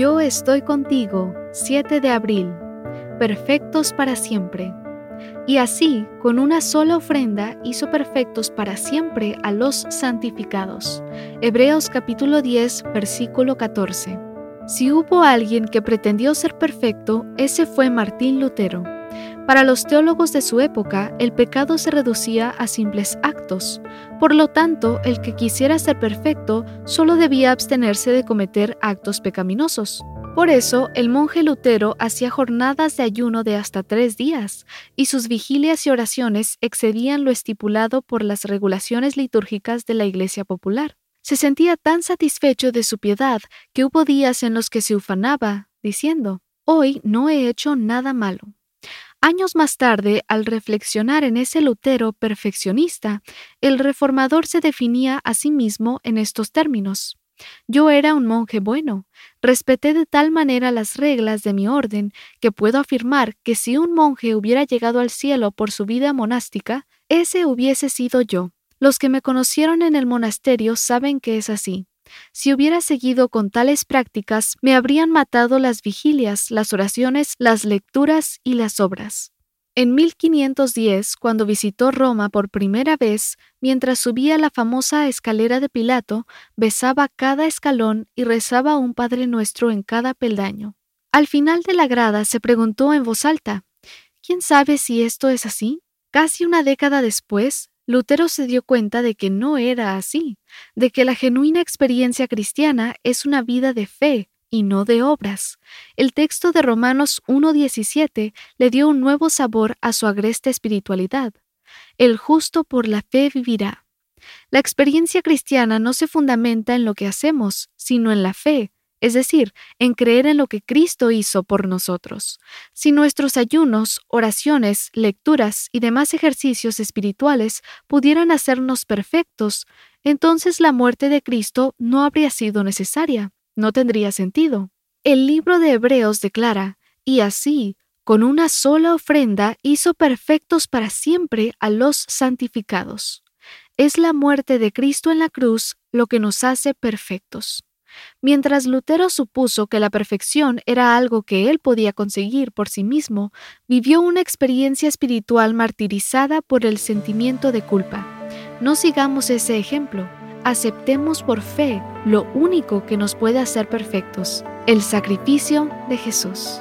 Yo estoy contigo, 7 de abril, perfectos para siempre. Y así, con una sola ofrenda, hizo perfectos para siempre a los santificados. Hebreos capítulo 10, versículo 14. Si hubo alguien que pretendió ser perfecto, ese fue Martín Lutero. Para los teólogos de su época, el pecado se reducía a simples actos. Por lo tanto, el que quisiera ser perfecto solo debía abstenerse de cometer actos pecaminosos. Por eso, el monje Lutero hacía jornadas de ayuno de hasta tres días, y sus vigilias y oraciones excedían lo estipulado por las regulaciones litúrgicas de la Iglesia Popular. Se sentía tan satisfecho de su piedad que hubo días en los que se ufanaba, diciendo, Hoy no he hecho nada malo. Años más tarde, al reflexionar en ese Lutero perfeccionista, el reformador se definía a sí mismo en estos términos. Yo era un monje bueno, respeté de tal manera las reglas de mi orden que puedo afirmar que si un monje hubiera llegado al cielo por su vida monástica, ese hubiese sido yo. Los que me conocieron en el monasterio saben que es así. Si hubiera seguido con tales prácticas, me habrían matado las vigilias, las oraciones, las lecturas y las obras. En 1510, cuando visitó Roma por primera vez, mientras subía la famosa escalera de Pilato, besaba cada escalón y rezaba un Padre Nuestro en cada peldaño. Al final de la grada se preguntó en voz alta, ¿Quién sabe si esto es así? Casi una década después, Lutero se dio cuenta de que no era así, de que la genuina experiencia cristiana es una vida de fe y no de obras. El texto de Romanos 1.17 le dio un nuevo sabor a su agreste espiritualidad. El justo por la fe vivirá. La experiencia cristiana no se fundamenta en lo que hacemos, sino en la fe, es decir, en creer en lo que Cristo hizo por nosotros. Si nuestros ayunos, oraciones, lecturas y demás ejercicios espirituales pudieran hacernos perfectos, entonces la muerte de Cristo no habría sido necesaria, no tendría sentido. El libro de Hebreos declara, y así, con una sola ofrenda hizo perfectos para siempre a los santificados. Es la muerte de Cristo en la cruz lo que nos hace perfectos. Mientras Lutero supuso que la perfección era algo que él podía conseguir por sí mismo, vivió una experiencia espiritual martirizada por el sentimiento de culpa. No sigamos ese ejemplo, aceptemos por fe lo único que nos puede hacer perfectos, el sacrificio de Jesús.